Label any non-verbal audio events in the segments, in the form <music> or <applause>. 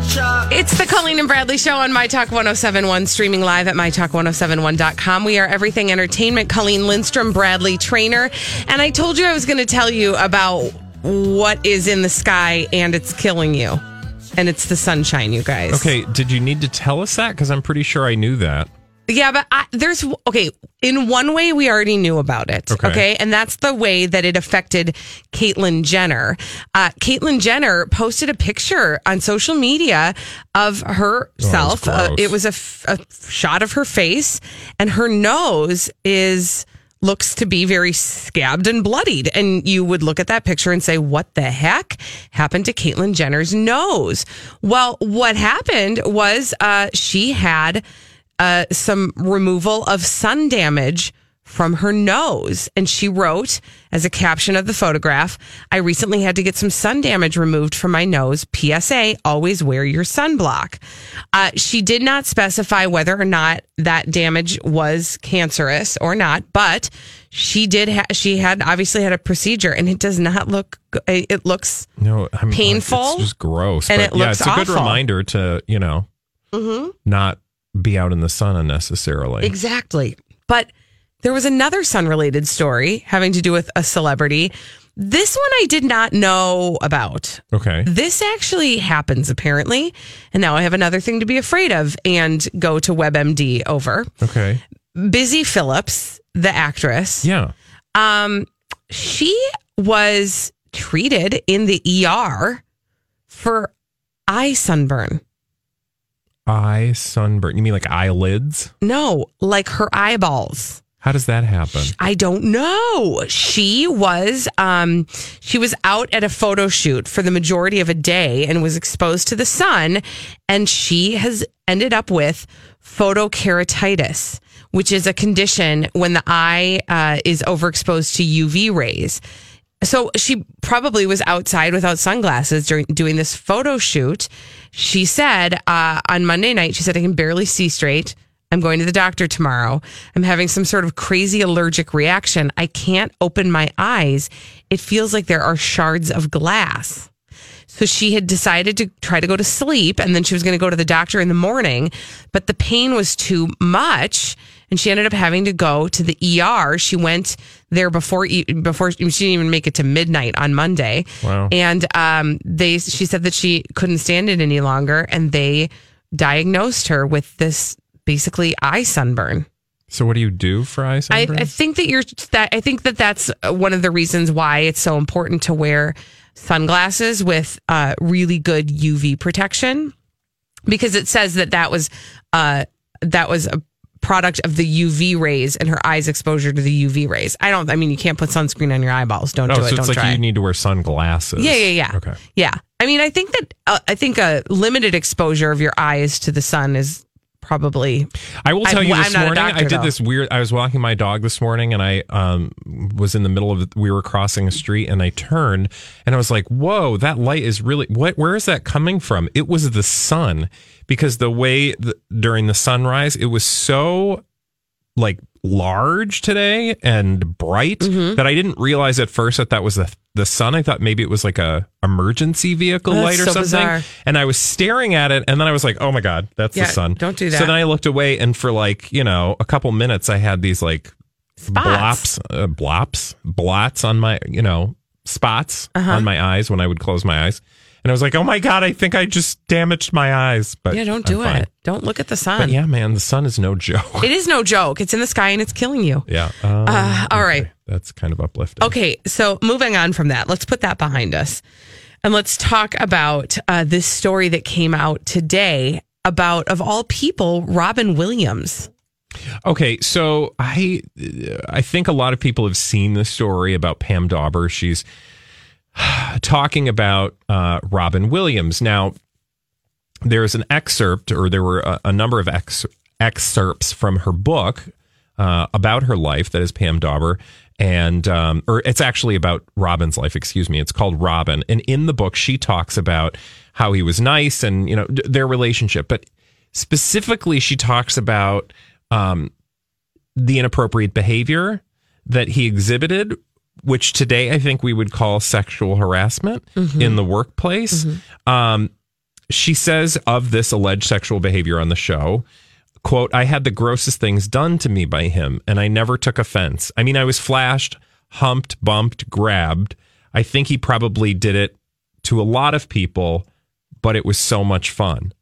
It's the Colleen and Bradley Show on My Talk 1071, streaming live at MyTalk1071.com. We are everything entertainment. Colleen Lindstrom, Bradley Traynor. And I told you I was going to tell you about what is in the sky and it's killing you. And it's the sunshine, you guys. Okay, did you need to tell us that? Because I'm pretty sure I knew that. Yeah, but I, there's okay. In one way, we already knew about it. Okay. Okay, and that's the way that it affected Caitlyn Jenner. Uh, Caitlyn Jenner posted a picture on social media of herself. Oh, uh, it was a, f- a shot of her face, and her nose is looks to be very scabbed and bloodied. And you would look at that picture and say, "What the heck happened to Caitlyn Jenner's nose?" Well, what happened was uh, she had uh, some removal of sun damage from her nose. And she wrote as a caption of the photograph, I recently had to get some sun damage removed from my nose. PSA, always wear your sunblock. Uh, she did not specify whether or not that damage was cancerous or not, but she did, ha- she had obviously had a procedure and it does not look, it looks No, I'm, Painful, It's just gross. and but it yeah, looks it's a good reminder to you know not be out in the sun unnecessarily. Exactly. But there was another sun related story having to do with a celebrity. This one I did not know about. Okay. This actually happens apparently. And now I have another thing to be afraid of and go to WebMD over. Okay. Busy Phillips, the actress, Yeah. um, she was treated in the ER for eye sunburn. Eye sunburn. You mean like eyelids? No, like her eyeballs. How does that happen? I don't know. She was um she was out at a photo shoot for the majority of a day and was exposed to the sun and she has ended up with photokeratitis, which is a condition when the eye uh, is overexposed to UV rays. So she probably was outside without sunglasses during doing this photo shoot. She said uh, on Monday night, she said, I can barely see straight. I'm going to the doctor tomorrow. I'm having some sort of crazy allergic reaction. I can't open my eyes. It feels like there are shards of glass. So she had decided to try to go to sleep and then she was going to go to the doctor in the morning, but the pain was too much and she ended up having to go to the ER. She went there before before she didn't even make it to midnight on Monday. Wow. And um they she said that she couldn't stand it any longer and they diagnosed her with this basically eye sunburn. So what do you do for eye I, sunburn? I think that you're that I think that that's one of the reasons why it's so important to wear sunglasses with uh, really good UV protection because it says that that was uh, that was a product of the UV rays and her eyes exposure to the UV rays. I don't. I mean, you can't put sunscreen on your eyeballs. Don't oh, do so it. Don't like try. you need to wear sunglasses. Yeah, yeah, yeah. Okay. Yeah. I mean, I think that uh, I think a limited exposure of your eyes to the sun is probably I will tell I'm- you I'm this morning. doctor, I did though. this weird. I was walking my dog this morning, and I um, was in the middle of. We were crossing a street, and I turned, and I was like, "Whoa, that light is really what? Where is that coming from?" It was the sun, because the way the, during the sunrise, it was so like large today and bright Mm-hmm. that I didn't realize at first that that was the the sun. I thought maybe it was like a emergency vehicle Oh, light or so something. bizarre. And I was staring at it, and then I was like, "Oh my god, that's Yeah, the sun!" don't do that. So then I looked away, and for like you know a couple minutes, I had these like Spots. blops, uh, blops, blots on my you know spots Uh-huh. on my eyes when I would close my eyes. And I was like, oh my God, I think I just damaged my eyes. But Yeah, don't do it. Don't look at the But sun. yeah, man, the sun is no joke. It is no joke. It's in the sky and it's killing you. yeah. Um, Uh, all right. okay. That's kind of uplifting. Okay, so moving on from that, let's put that behind us. And let's talk about uh, this story that came out today about, of all people, Robin Williams. Okay, so I I think a lot of people have seen the story about Pam Dawber. She's <sighs> talking about uh, Robin Williams. Now, there's an excerpt, or there were a, a number of ex, excerpts from her book uh, about her life. That is Pam Dawber, and um, or it's actually about Robin's life. Excuse me. It's called Robin, and in the book, she talks about how he was nice and you know d- their relationship, but specifically, she talks about um, the inappropriate behavior that he exhibited, which today I think we would call sexual harassment in the workplace. Um, she says of this alleged sexual behavior on the show, quote, I had the grossest things done to me by him, and I never took offense. I mean, I was flashed, humped, bumped, grabbed. I think he probably did it to a lot of people, but it was so much fun.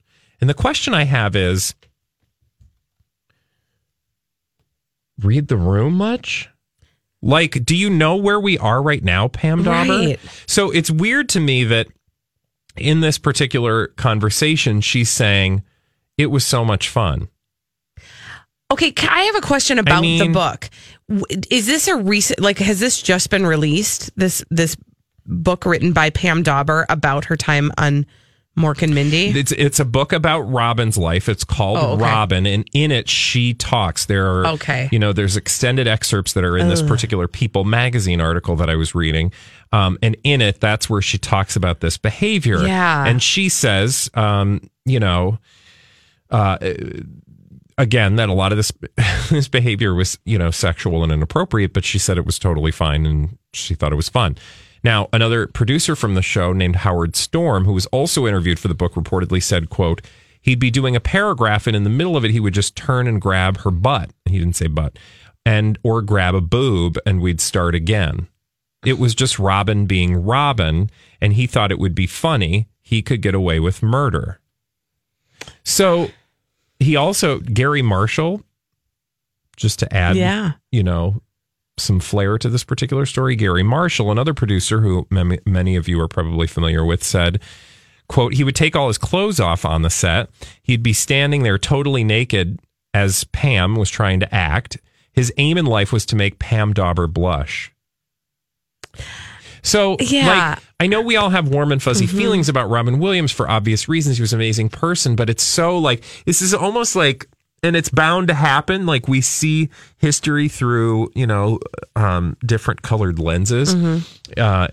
And the question I have is read the room much? Like, do you know where we are right now, Pam Dawber? Right. So it's weird to me that in this particular conversation, she's saying it was so much fun. Okay, I have a question about the mean- book. Is this a recent? Like, has this just been released? This this book written by Pam Dawber about her time on Mork and Mindy. It's it's a book about Robin's life. It's called Oh, okay. Robin, and in it she talks. There are Okay. you know, there's extended excerpts that are in this particular People magazine article that I was reading, um, and in it that's where she talks about this behavior. Yeah. and she says, um, you know, uh, again that a lot of this <laughs> this behavior was you know sexual and inappropriate, but she said it was totally fine and she thought it was fun. Now, another producer from the show named Howard Storm, who was also interviewed for the book, reportedly said, quote, he'd be doing a paragraph and in the middle of it he would just turn and grab her butt. He didn't say butt. And or grab a boob and we'd start again. It was just Robin being Robin, and he thought it would be funny. He could get away with murder. So he also Garry Marshall, just to add, Yeah. you know, some flair to this particular story. Garry Marshall, another producer who many, many of you are probably familiar with, said, "quote He would take all his clothes off on the set. He'd be standing there totally naked as Pam was trying to act. His aim in life was to make Pam Dawber blush." So, Yeah. like, I know we all have warm and fuzzy mm-hmm. feelings about Robin Williams for obvious reasons. He was an amazing person, but it's so like this is almost like, and it's bound to happen. Like we see history through, you know, um, different colored lenses. Uh,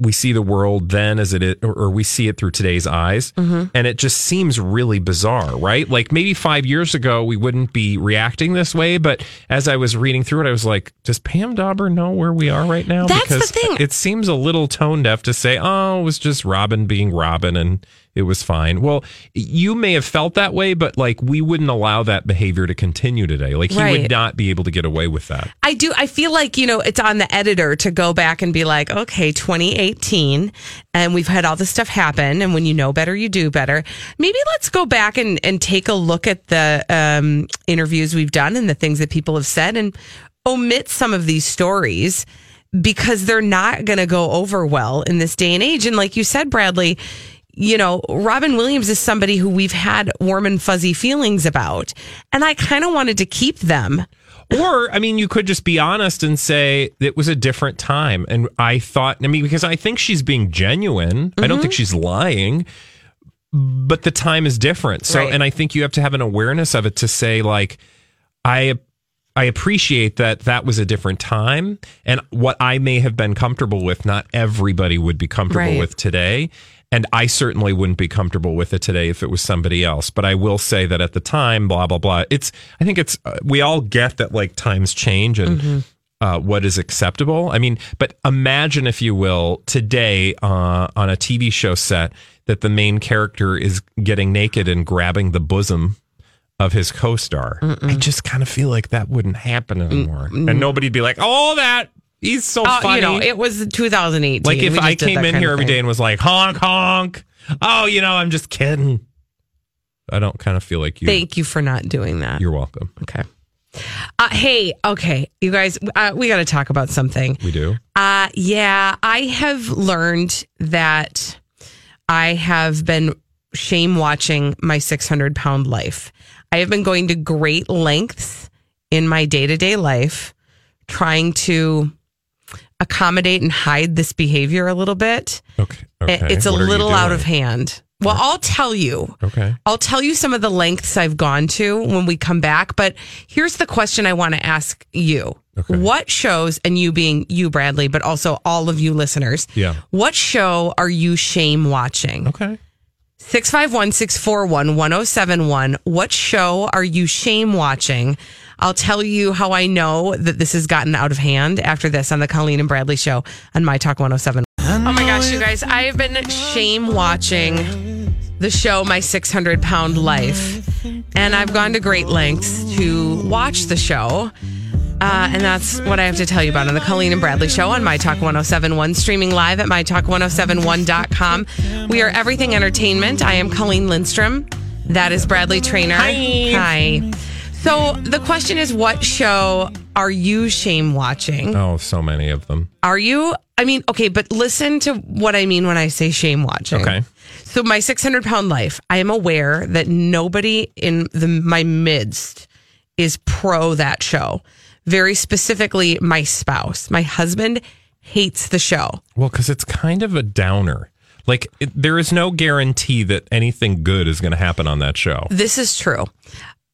we see the world then as it is, or, or we see it through today's eyes. Mm-hmm. And it just seems really bizarre, right? Like maybe five years ago, we wouldn't be reacting this way. But as I was reading through it, I was like, does Pam Dawber know where we are right now? That's the because thing. It seems a little tone deaf to say, oh, it was just Robin being Robin and it was fine. Well, you may have felt that way, but like we wouldn't allow that behavior to continue today. Like he Right. would not be able to get away with that. I do. I feel like, you know, it's on the editor to go back and be like, okay, 2018, and we've had all this stuff happen. And when you know better, you do better. Maybe let's go back and, and take a look at the um, interviews we've done and the things that people have said and omit some of these stories because they're not going to go over well in this day and age. And like you said, Bradley, you know, Robin Williams is somebody who we've had warm and fuzzy feelings about. And I kind of wanted to keep them. Or, I mean, you could just be honest and say it was a different time. And I thought, I mean, because I think she's being genuine. I don't think mm-hmm. she's lying, but the time is different. So, Right. and I think you have to have an awareness of it to say, like, I. I appreciate that that was a different time and what I may have been comfortable with, not everybody would be comfortable Right. with today. And I certainly wouldn't be comfortable with it today if it was somebody else. But I will say that at the time, blah, blah, blah. It's, I think it's, uh, we all get that like times change and uh, what is acceptable. I mean, but imagine, if you will, today uh, on a TV show set that the main character is getting naked and grabbing the bosom of his co-star. I just kind of feel like that wouldn't happen anymore, and nobody'd be like, "Oh, that He's so Uh, funny. you know, it was 2018. like if I came in here every day and was like honk honk. Oh, you know, I'm just kidding. I don't kind of feel like you. Thank you for not doing that. You're welcome. Okay. Uh, hey, okay, you guys, uh, we got to talk about something. We do. Uh, yeah, I have learned that I have been shame watching my 600 pound life. I have been going to great lengths in my day to day life trying to accommodate and hide this behavior a little bit. Okay. Okay. It's a What are you little out of hand. Well, I'll tell you. Okay. I'll tell you some of the lengths I've gone to when we come back. But here's the question I want to ask you. Okay. What shows, and you being you, Bradley, but also all of you listeners, Yeah. what show are you shame watching? Okay. 651 641 1071. What show are you shame watching? I'll tell you how I know that this has gotten out of hand after this on the Colleen and Bradley show on My Talk 107. Oh my gosh, you guys, I have been shame watching the show My 600 Pound Life. And I've gone to great lengths to watch the show. Uh, and that's what I have to tell you about on the Colleen and Bradley Show on My Talk 1071, streaming live at MyTalk1071.com. We are everything entertainment. I am Colleen Lindstrom. That is Bradley Traynor. Hi. Hi. So the question is what show are you shame watching? Oh, so many of them. Are you? I mean, okay, but listen to what I mean when I say shame watching. Okay. So my 600 pound life, I am aware that nobody in the my midst is pro that show. Very specifically, my spouse, my husband hates the show. Well, because it's kind of a downer. Like it, there is no guarantee that anything good is going to happen on that show. This is true.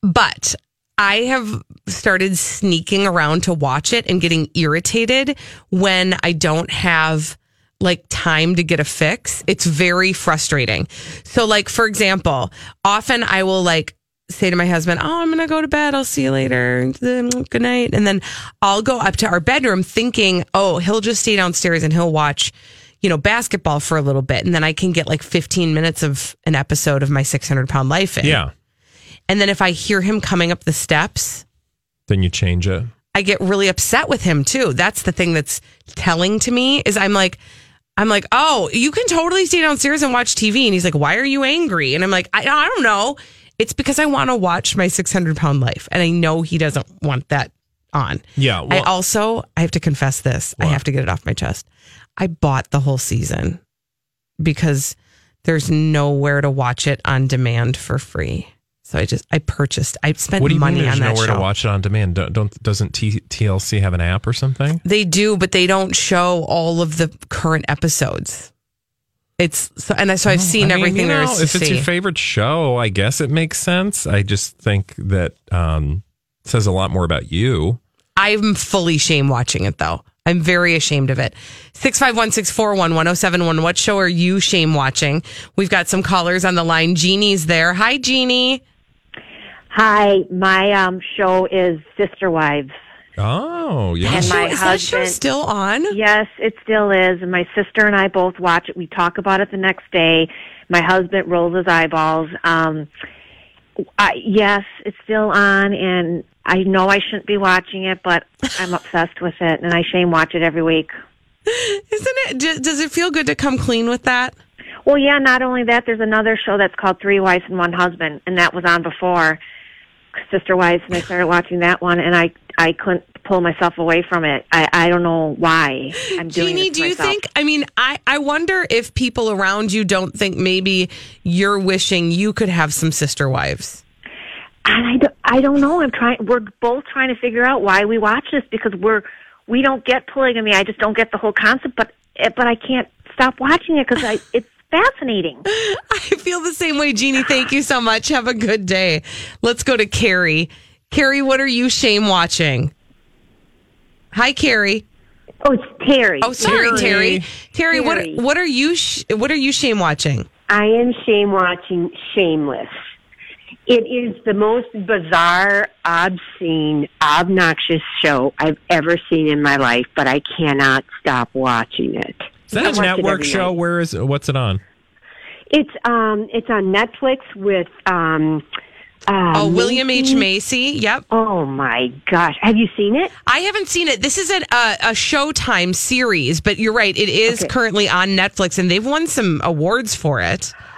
But I have started sneaking around to watch it and getting irritated when I don't have like time to get a fix. It's very frustrating. So like for example, often I will like say to my husband, "Oh, I'm going to go to bed. I'll see you later. Good night." And then I'll go up to our bedroom thinking, "Oh, he'll just stay downstairs and he'll watch you know, basketball for a little bit, and then I can get like 15 minutes of an episode of my 600 pound life in. Yeah. And then if I hear him coming up the steps, Then you change it. I get really upset with him too. That's the thing that's telling to me is I'm like, I'm like, oh, you can totally stay downstairs and watch TV. And he's like, why are you angry? And I'm like, I, I don't know. It's because I want to watch my 600 pound life. And I know he doesn't want that on. Yeah. I Well, also, I have to confess this. I have to get it off my chest. I bought the whole season because there's nowhere to watch it on demand for free. So I just, I purchased, I spent what do you money mean there's on that nowhere show. to watch it on demand? Don't, don't doesn't T, TLC have an app or something? They do, but they don't show all of the current episodes. It's so, and I- so I've seen I mean, everything you there know, is to if it's see. your favorite show, I guess it makes sense. I just think that um, says a lot more about you. I'm fully shame watching it though. I'm very ashamed of it. 651 641 1071. What show are you shame watching? We've got some callers on the line. Jeannie's there. Hi, Jeannie. Hi, my um, show is Sister Wives. Oh, yeah. And my is that show husband- still on? Yes, it still is. And my sister and I both watch it. We talk about it the next day. My husband rolls his eyeballs. Um, I, yes, it's still on, and I know I shouldn't be watching it, but <laughs> I'm obsessed with it, and I shame watch it every week. Isn't it? d- Does it feel good to come clean with that? Well, yeah, not only that, there's another show that's called Three Wives and One Husband, and that was on before Sister Wives, and I started watching that one, and I I couldn't pull myself away from it. I I don't know why I'm doing Jeannie, do you myself. think? I mean, I, I wonder if people around you don't think maybe you're wishing you could have some sister wives. And I don't, I don't know. I'm trying. We're both trying to figure out why we watch this because we're we don't get polygamy. I just don't get the whole concept. But eh, but I can't stop watching it because I it's fascinating. <laughs> I feel the same way, Jeannie. Thank you so much. Have a good day. Let's go to Carrie. Carrie, what are you shame watching? Hi, Carrie. Oh, it's Terry. Oh, sorry, Terry. Terry, Terry. what what are you sh- what are you shame watching? I am shame watching Shameless. It is the most bizarre, obscene, obnoxious show I've ever seen in my life, but I cannot stop watching it. Is that a network show? night. Where is what's it on? It's um it's on Netflix with um Uh, Oh, William H. Macy? Macy. Yep. Oh my gosh, have you seen it? I haven't seen it. This is a, a, a Showtime series, but you're right. It is Okay. currently on Netflix, and they've won some awards for it.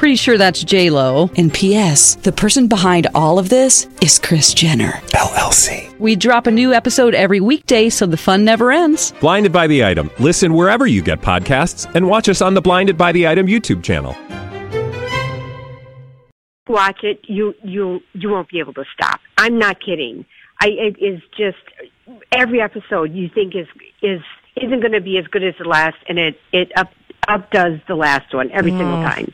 Pretty sure that's J Lo. And P.S. The person behind all of this is Kris Jenner. LLC. We drop a new episode every weekday, so the fun never ends. Blinded by the item. Listen wherever you get podcasts, and watch us on the Blinded by the Item YouTube channel. watch it, you you you won't be able to stop. I'm not kidding. I it is just every episode you think is is isn't going to be as good as the last, and it it up up does the last one every single time.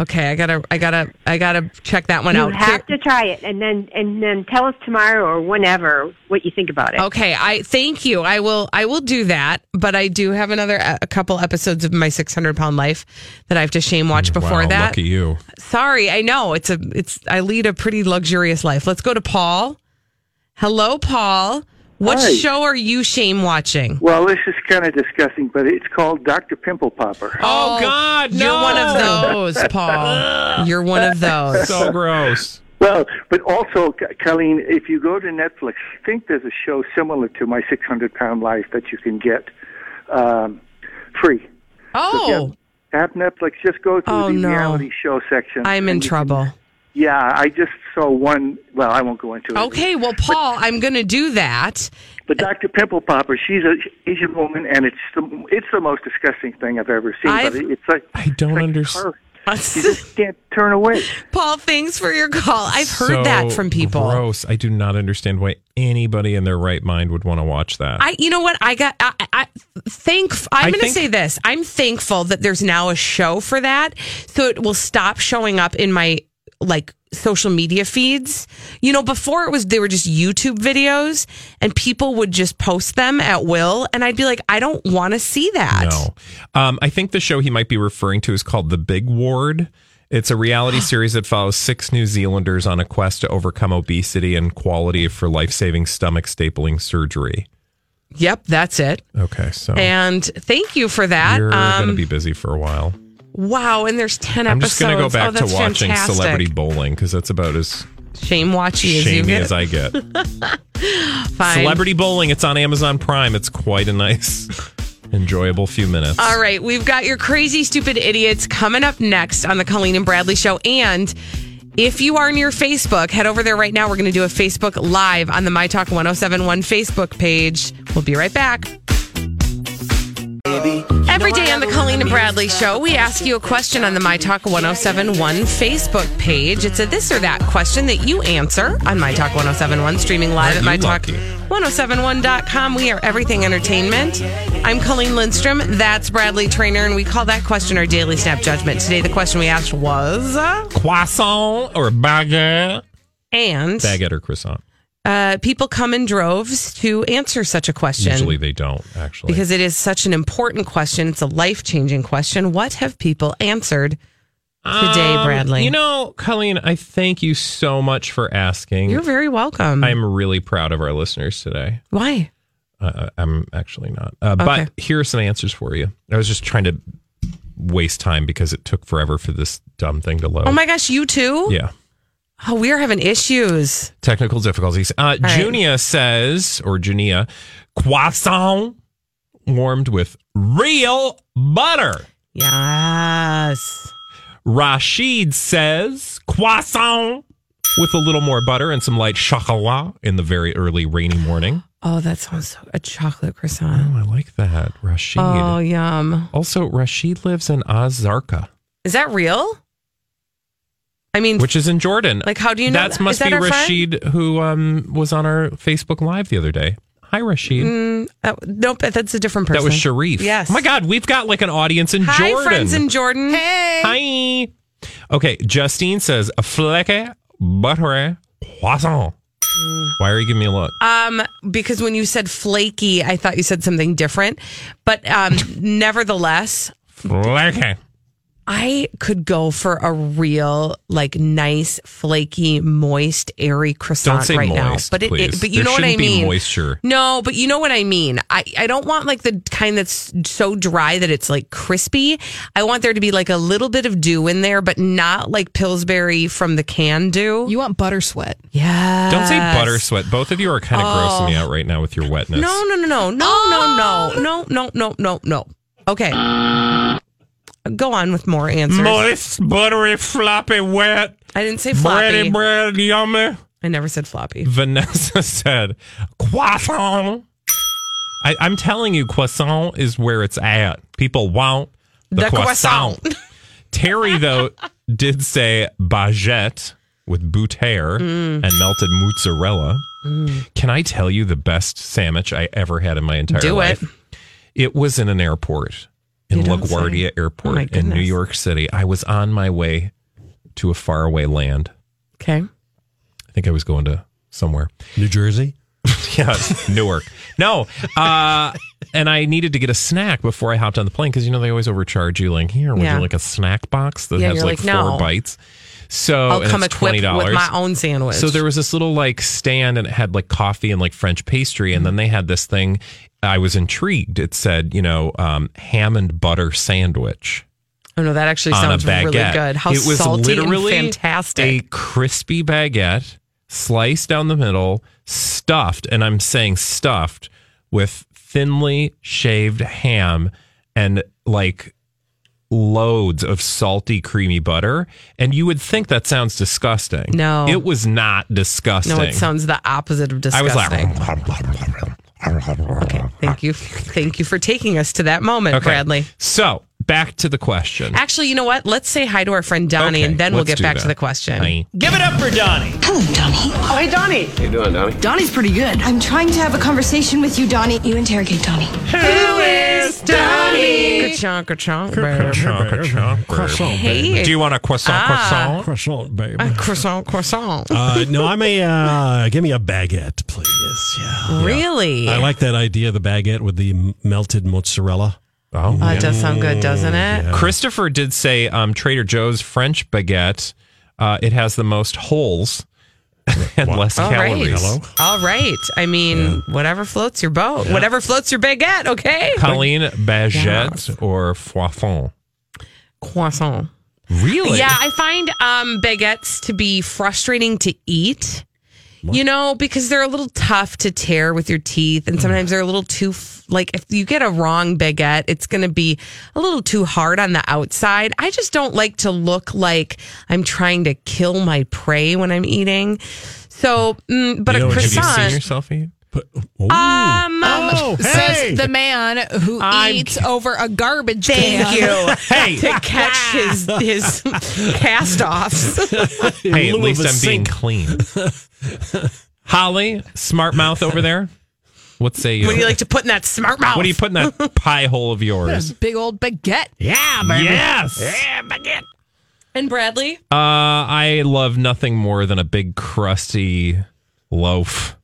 Okay, I gotta, I gotta, I gotta check that one You out. You have to try it, and then and then tell us tomorrow or whenever what you think about it. Okay, I thank you. I will I will do that, but I do have another a couple episodes of my 600 pound life that I have to shame watch before wow, that. Lucky you. Sorry, I know it's a it's I lead a pretty luxurious life. Let's go to Paul. Hello, Paul. What Hi. show are you shame watching? Well, this is kind of disgusting, but it's called Dr. Pimple Popper. Oh, God, no. You're no. one of those, Paul. You're one of those. So gross. Well, but also, Colleen, if you go to Netflix, I think there's a show similar to My 600 Pound Life that you can get um, free. Oh, App Netflix, just go through Oh, the no. reality show section. I'm in and you can- trouble. Yeah, I just saw one. Well, I won't go into it. Okay, well, Paul, I'm going to do that. But Dr. Pimple Popper, she's an Asian woman, and it's the it's the most disgusting thing I've ever seen. I've- but it's like I don't like understand. her. <laughs> You just can't turn away. Paul, thanks for your call. I've heard So that from people. Gross. I do not understand why anybody in their right mind would want to watch that. I, you know what? I got. I, I thank. I'm I going to think- say this. I'm thankful that there's now a show for that, so it will stop showing up in my like social media feeds. You know, before it was they were just YouTube videos, and people would just post them at will, and I'd be like, I don't want to see that. No. Um, I think the show he might be referring to is called The Big Ward. It's a reality <gasps> series that follows six New Zealanders on a quest to overcome obesity and quality for life saving stomach stapling surgery. Yep, that's it. Okay, so And thank you for that. you're going to Um, be busy for a while. Wow, and there's ten episodes. I'm just going to go back oh, to watching fantastic. Celebrity Bowling because that's about as shame watchy as you get. as I get. <laughs> Fine. Celebrity Bowling, it's on Amazon Prime. It's quite a nice, <laughs> enjoyable few minutes. All right, we've got your crazy, stupid idiots coming up next on the Colleen and Bradley Show. And if you are near Facebook, head over there right now. We're going to do a Facebook Live on the My Talk 1071 Facebook page. We'll be right back. Every day on the Colleen and Bradley Show, we ask you a question on the My Talk 1071 Facebook page. It's a this or that question that you answer on My Talk 1071, streaming live at Aren't you My Talk lucky? 1071.com. We are everything entertainment. I'm Colleen Lindstrom. That's Bradley Traynor, and we call that question our daily snap judgment. Today, the question we asked was, Croissant or baguette? and Baguette or croissant? Uh, people come in droves to answer such a question. Usually they don't, actually. because it is such an important question. It's a life changing question. What have people answered today, Um, Bradley? You know, Colleen, I thank you so much for asking. you're very welcome. I'm really proud of our listeners today. Why? Uh, I'm actually not. Uh, But here are some answers for you. I was just trying to waste time because it took forever for this dumb thing to load. Oh my gosh, you too? Yeah. Oh, we are having issues. Technical difficulties. Uh, right. Junia says, or Junia, croissant warmed with real butter. Yes. Rashid says croissant with a little more butter and some light chocolat in the very early rainy morning. Oh, that sounds so a chocolate croissant. Oh. I like that. Rashid. Oh, yum. Also, Rashid lives in Azarka. Is that real? I mean, which is in Jordan. Like, how do you know That that? must that be our friend? Rashid, who um, was on our Facebook Live the other day. Hi, Rashid. Mm, that, nope, that's a different person. That was Sharif. Yes. Oh my God, we've got like an audience in Hi, Jordan. friends in Jordan. Hey. Hi. Okay, Justine says a fleque butter croissant. Why are you giving me a look? Um, because when you said flaky, I thought you said something different. But um, <laughs> nevertheless, Fleque. I could go for a real, like, nice, flaky, moist, airy croissant Don't right moist, now. But it, it, but you there know what I mean. moisture. No, but you know what I mean. I I don't want like the kind that's so dry that it's like crispy. I want there to be like a little bit of dew in there, but not like Pillsbury from the can dew. You want butter sweat? Yeah. Don't say butter sweat. Both of you are kind of oh. grossing me out right now with your wetness. No, no, no, no, no, oh. no, no, no, no, no, no, no. Okay. Go on with more answers. Moist, buttery, floppy, wet. I didn't say floppy. Bready bread, yummy. I never said floppy. Vanessa <laughs> said croissant. I, I'm telling you, croissant is where it's at. People want the, The croissant. croissant. <laughs> Terry, though, did say baguette with bouteille Mm. and melted mozzarella. Can I tell you the best sandwich I ever had in my entire life? Do life? it. It was in an airport in LaGuardia say. Airport Oh, in New. York City. I was on my way to a faraway land. Okay. I think I was going to somewhere. New Jersey. <laughs> yeah, Newark. No, uh, and I needed to get a snack before I hopped on the plane because you know they always overcharge you. Like here, would Yeah. you like a snack box that Yeah, has you're like, like, four bites? So I'll come it's equipped $20. with my own sandwich. So there was this little like stand and it had like coffee and like French pastry, and then they had this thing. I was intrigued. It said, you know, um, ham and butter sandwich Oh no, that actually sounds really good. How it was salty literally and fantastic. a crispy baguette sliced down the middle, stuffed, and I'm saying stuffed with thinly shaved ham and like loads of salty creamy butter and you would think that sounds disgusting No. it was not disgusting no, it sounds the opposite of disgusting. i was like <laughs> Thank you, thank you for taking us to that moment, Okay. Bradley. so back to the question Actually, you know what? Let's say hi to our friend Donnie, Okay, and then we'll get back that. to the question. Hi. Give it up for Donnie. Hello, Donnie. Oh, hey, Donnie. How you doing, Donnie? Donnie's pretty good. I'm trying to have a conversation with you, Donnie. You interrogate Donnie. Who is Donnie? Ka-chonk, ka-chonk, babe. Croissant, Hey. do you want a croissant Ah. croissant Croissant, babe. A croissant, croissant. Uh, no, I'm a uh, give me a baguette, please. Yeah. really? I like that idea, of the baguette with the melted mozzarella. Oh Oh, it does sound good, doesn't it? Christopher did say um, Trader Joe's French baguette. Uh, it has the most holes <laughs> and less All right. calories. All right. I mean, whatever floats your boat, whatever floats your baguette, okay? Colleen, baguette or foifon? Croissant. Really? Yeah, I find um, baguettes to be frustrating to eat. You know, because they're a little tough to tear with your teeth, and sometimes they're a little too like if you get a wrong baguette, it's going to be a little too hard on the outside. I just don't like to look like I'm trying to kill my prey when I'm eating. So, mm, but You a know, have you Have you seen yourself eat? But, um, Oh, hey. Says the man who I'm- eats over a garbage Thank can. you. <laughs> Hey. to catch his his <laughs> cast offs. Hey, at least I'm being clean. <laughs> Holly, smart mouth over there. What say you? What do you like to put in that smart mouth? What do you put in that pie hole of yours? Big old baguette. yeah, baby. Yes. Yeah, baguette. And Bradley? Uh, I love nothing more than a big crusty loaf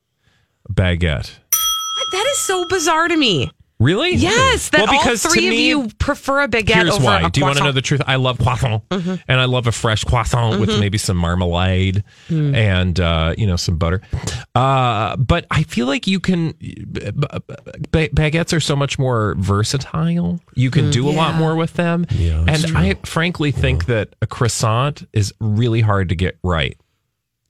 baguette. What? That is so bizarre to me. Really? Yes, that well, because all to three of me, you prefer a baguette Here's over why. a Do you want to know the truth? I love croissant, and I love a fresh croissant with maybe some marmalade and uh, you know some butter. Uh, but I feel like you can ba- ba- baguettes are so much more versatile. You can do a lot more with them, Yeah, and true. I frankly think that a croissant is really hard to get right.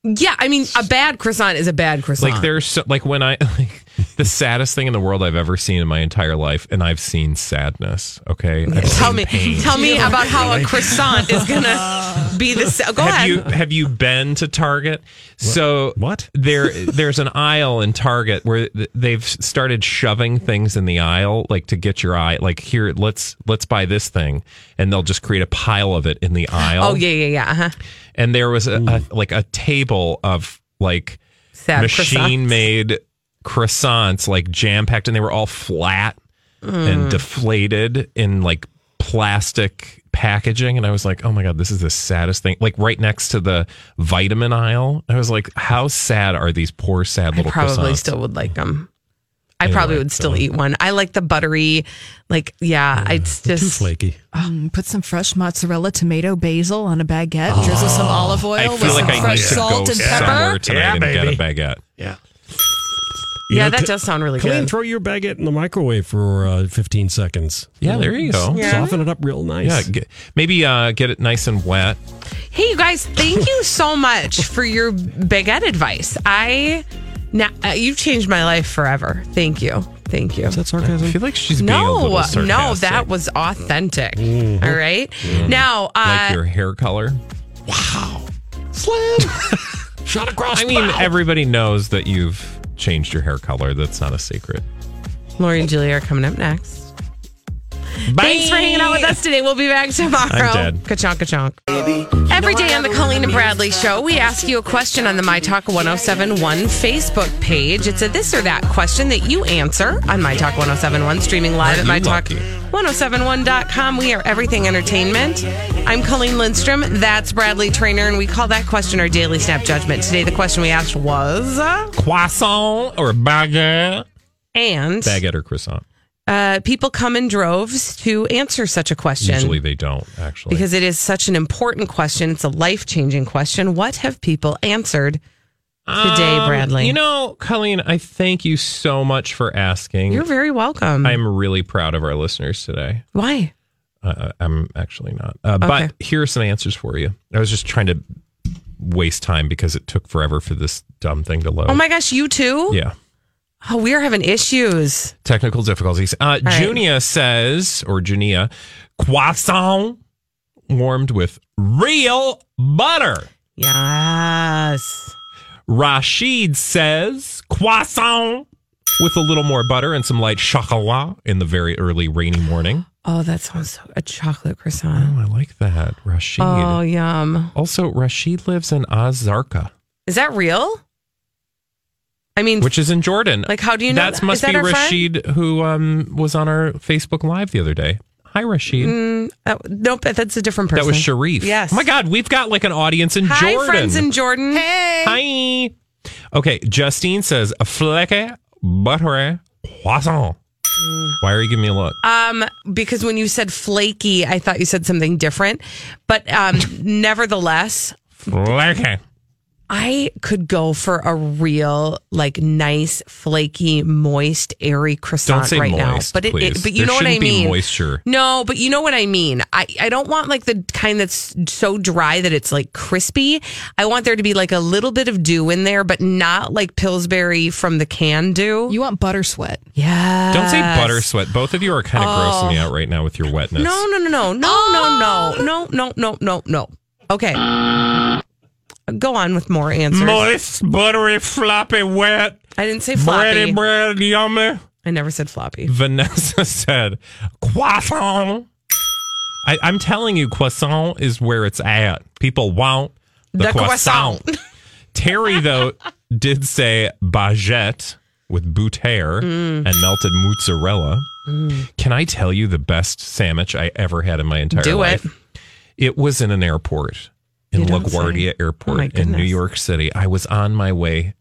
Yeah, I mean, a bad croissant is a bad croissant. Like there's so, like when I <laughs> like, the saddest thing in the world I've ever seen in my entire life, and I've seen sadness. Okay, I've tell seen me, pain. tell me about how a <laughs> croissant is gonna <laughs> be the sa- go have ahead. you have you been to Target? So what? There <laughs> there's an aisle in Target where they've started shoving things in the aisle like to get your eye like here let's let's buy this thing and they'll just create a pile of it in the aisle. oh yeah, yeah, yeah. Uh-huh. And there was a, a like a table of like Sad machine made croissants like jam packed and they were all flat Mm. and deflated in like plastic packaging and I was like, "Oh my god, this is the saddest thing." Like right next to the vitamin aisle. I was like, "How sad are these poor sad I little I probably croissants?" still would like them. I Anyway, probably would still so- eat one. I like the buttery, like yeah. I it's Too flaky. Mm, put some fresh mozzarella, tomato, basil on a baguette. drizzle some olive oil I with feel some like I fresh need to salt go and somewhere pepper. tonight Yeah, and get a baguette. Yeah. Yeah. That does sound really Clean, good. throw your baguette in the microwave for uh, 15 seconds. Yeah, there you go. Yeah. Soften it up real nice. Yeah, get, maybe uh, get it nice and wet. Hey, you guys! Thank you <laughs> so much for your baguette advice. I now uh, you've changed my life forever. Thank you. Thank you. Is that I sarcasm? feel like she's being a No, little no, that was authentic. All right. Now, uh, like your hair color. Wow. Slam! <laughs> Shot across I mean, everybody knows that you've changed your hair color. That's not a secret. Lori and Julia are coming up next. Thanks for hanging out with us today. We'll be back tomorrow. I'm dead. Ka-chonk, ka-chonk. Every day on the Colleen and Bradley Show, we ask you a question on the My Talk 1071 Facebook page. It's a this or that question that you answer on My Talk 1071, streaming live at Aren't you My lucky? Talk 1071.com. We are everything entertainment. I'm Colleen Lindstrom. That's Bradley Traynor, and we call that question our daily snap judgment. Today, the question we asked was. Croissant or baguette? And Baguette or croissant? Uh, people come in droves to answer such a question. Usually they don't, actually. because it is such an important question. It's a life changing question. What have people answered today, Um, Bradley? You know, Colleen, I thank you so much for asking. you're very welcome. I'm really proud of our listeners today. Why? Uh, I'm actually not. Uh, Okay. But here are some answers for you. I was just trying to waste time because it took forever for this dumb thing to load. Oh my gosh, you too? Yeah. Oh, we are having issues. Technical difficulties. Uh, right. Junia says, or Junia, croissant warmed with real butter. Yes. Rashid says, croissant with a little more butter and some light chocolat in the very early rainy morning. Oh, that sounds so a chocolate croissant. Oh, I like that. Rashid. Oh, yum. Also, Rashid lives in Azarka, Is that real? I mean, which is in Jordan. Like, how do you know That that? must Is that be our friend? Rashid, who um, was on our Facebook Live the other day. Hi, Rashid. mm, that, nope, that's a different person. That was Sharif. Yes. Oh my God, we've got like an audience in Hi, Jordan. friends in Jordan. Hey. Hi. Okay, Justine says a fleque butter croissant. Why are you giving me a look? Um, because when you said flaky, I thought you said something different. But um, <laughs> nevertheless, Fleque. I could go for a real, like, nice, flaky, moist, airy croissant don't say right moist, now. But it, it but you there know what I be mean. Moisture. No, but you know what I mean. I, I don't want like the kind that's so dry that it's like crispy. I want there to be like a little bit of dew in there, but not like Pillsbury from the can dew. You want butter sweat. Yeah. Don't say butter sweat. Both of you are kind of oh. grossing me out right now with your wetness. No, no, no, no, no, oh. no, no, no, no, no, no, no. Okay. Go on with more answers. Moist, buttery, floppy, wet. I didn't say floppy. Bready bread, yummy. I never said floppy. Vanessa <laughs> said croissant. I, I'm telling you, croissant is where it's at. People want the, The croissant. croissant. <laughs> <laughs> Terry, though, did say baguette with bouteille Mm. and melted mozzarella. Can I tell you the best sandwich I ever had in my entire life? Do it. life? It was in an airport in You LaGuardia say. Oh, Airport my in New. York City. I was on my way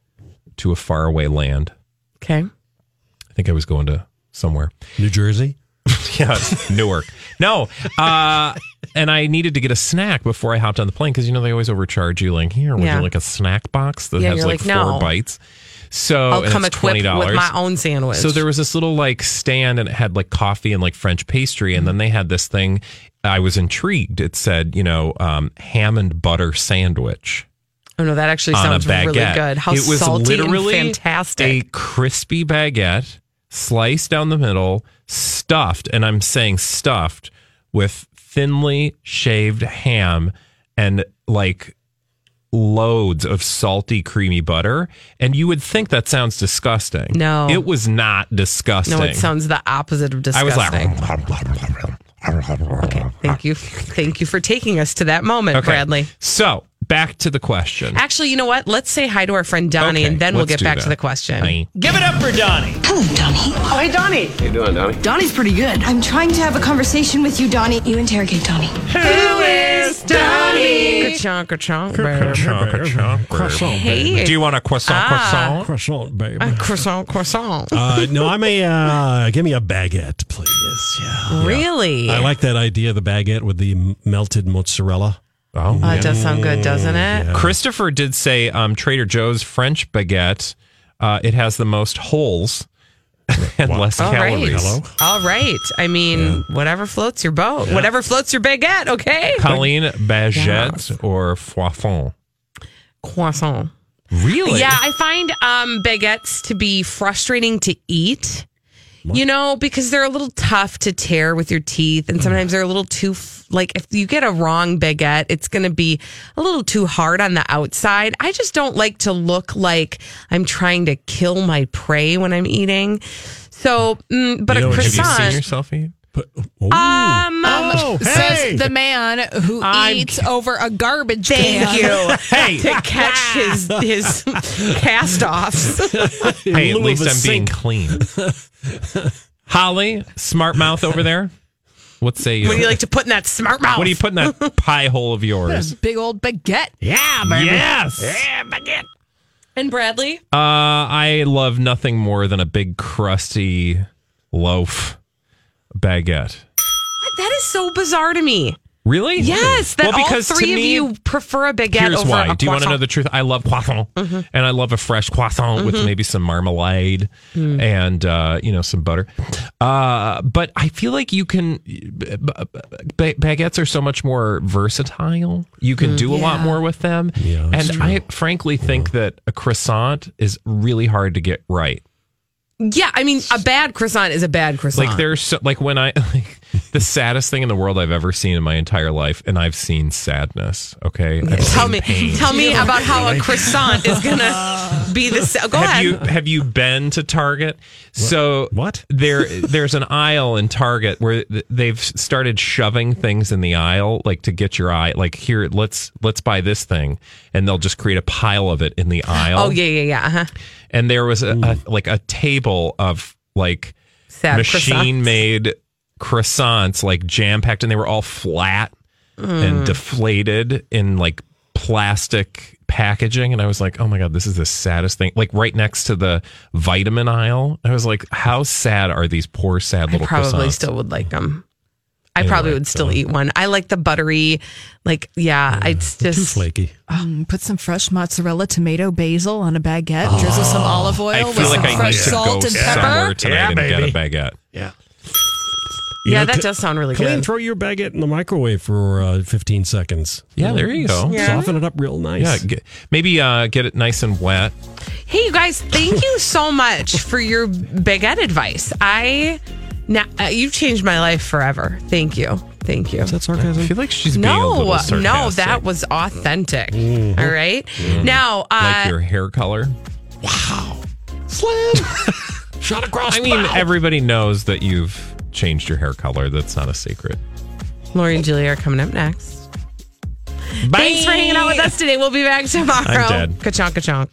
to a faraway land. Okay. I think I was going to somewhere. New Jersey? <laughs> yeah, Newark. No, uh, and I needed to get a snack before I hopped on the plane because you know they always overcharge you. Like here, would Yeah. you like a snack box that Yeah, has you're like, like, four bites? So I'll come it's equipped $20. with my own sandwich. So there was this little like stand and it had like coffee and like French pastry. And then they had this thing. I was intrigued. It said, you know, um, ham and butter sandwich Oh no, that actually sounds really good. How it was salty literally and fantastic. a crispy baguette sliced down the middle, stuffed, and I'm saying stuffed with thinly shaved ham and like loads of salty, creamy butter. And you would think that sounds disgusting. No. It was not disgusting. No, it sounds the opposite of disgusting. I was disgusting. <laughs> like, Thank you. <laughs> Thank you for taking us to that moment, Okay. Bradley. So back to the question. Actually, you know what? Let's say hi to our friend Donnie Okay, and then we'll get do back to the question. Hi. Give it up for Donnie. Hello, Donnie. Oh, hey, Donnie. How you doing, Donnie? Donnie's pretty good. I'm trying to have a conversation with you, Donnie. You interrogate Donnie. Who is Donnie? Ka-chonk, ka-chonk, babe. Croissant, Hey. Do you want a croissant? Ah. Croissant? Croissant, babe. A croissant, croissant. Uh, no, I'm a. Uh, give me a baguette, please. Yeah. Really? I like that idea. Of the baguette with the melted mozzarella. Oh, Oh, it does sound good, doesn't it? Christopher did say um, Trader Joe's French baguette. Uh, it has the most holes <laughs> and less All right. calories. All right. I mean, whatever floats your boat, whatever floats your baguette, okay? Colleen, baguette or foifon? Croissant. Really? Yeah, I find um, baguettes to be frustrating to eat. You know, because they're a little tough to tear with your teeth, and sometimes they're a little too f- like if you get a wrong baguette, it's going to be a little too hard on the outside. I just don't like to look like I'm trying to kill my prey when I'm eating. So, mm, but You know a what, have you croissant. Seen yourself eat? Um, Oh, says the man who I'm- eats over a garbage Thank can. you. <laughs> Hey. to catch his his <laughs> cast offs. Hey, at least I'm being clean. <laughs> <laughs> Holly, smart mouth over there. What say you? What do you like to put in that smart mouth? What do you put in that <laughs> pie hole of yours? Big old baguette. Yeah, baby. Yes. And Bradley? Uh, I love nothing more than a big crusty loaf baguette. That is so bizarre to me. Really? Yes, that well, because all to three of me- you prefer a baguette Here's over why. a Do you want to know the truth? I love croissant, and I love a fresh croissant with maybe some marmalade and uh, you know some butter. Uh, but I feel like you can ba- baguettes are so much more versatile. You can do a lot more with them, Yeah, that's and I frankly think that a croissant is really hard to get right. Yeah, I mean, a bad croissant is a bad croissant. Like there's so, like when I <laughs> like the saddest thing in the world I've ever seen in my entire life, and I've seen sadness. Okay, I've tell seen me, pain. tell me about how a croissant is gonna <laughs> be the. sa- Go have ahead. you have you been to Target? So What? There <laughs> there's an aisle in Target where they've started shoving things in the aisle like to get your eye like here let's let's buy this thing and they'll just create a pile of it in the aisle. oh yeah, yeah, yeah. Uh-huh. And there was a, a like a table of like Sad machine croissants. made croissants like jam packed and they were all flat Mm. and deflated in like plastic packaging and I was like, "Oh my god, this is the saddest thing." Like right next to the vitamin aisle. I was like, "How sad are these poor sad little I probably croissants?" still would like them. I Anyway, probably would still so- eat one. I like the buttery, like yeah. It's just Too flaky. Mm, put some fresh mozzarella, tomato, basil on a baguette. drizzle some olive oil I with feel some like I need fresh to salt and somewhere pepper. tonight Yeah, and baby. get a baguette. Yeah. Yeah. know, that c- does sound really Colleen, good. throw your baguette in the microwave for uh, 15 seconds. Yeah, there you go. Yeah. Soften it up real nice. Yeah, get, maybe uh, get it nice and wet. Hey, you guys, thank you so much for your baguette advice. I now uh, you've changed my life forever. Thank you, thank you. Is that sarcasm? I feel like she's being a No, little no, that was authentic. All right, now uh, like your hair color. Wow. Slam! <laughs> Shot across I mean, bow. everybody knows that you've changed your hair color. That's not a secret. Lori and Julia are coming up next. Thanks for hanging out with us today. We'll be back tomorrow. I'm dead. Ka-chonk, ka-chonk.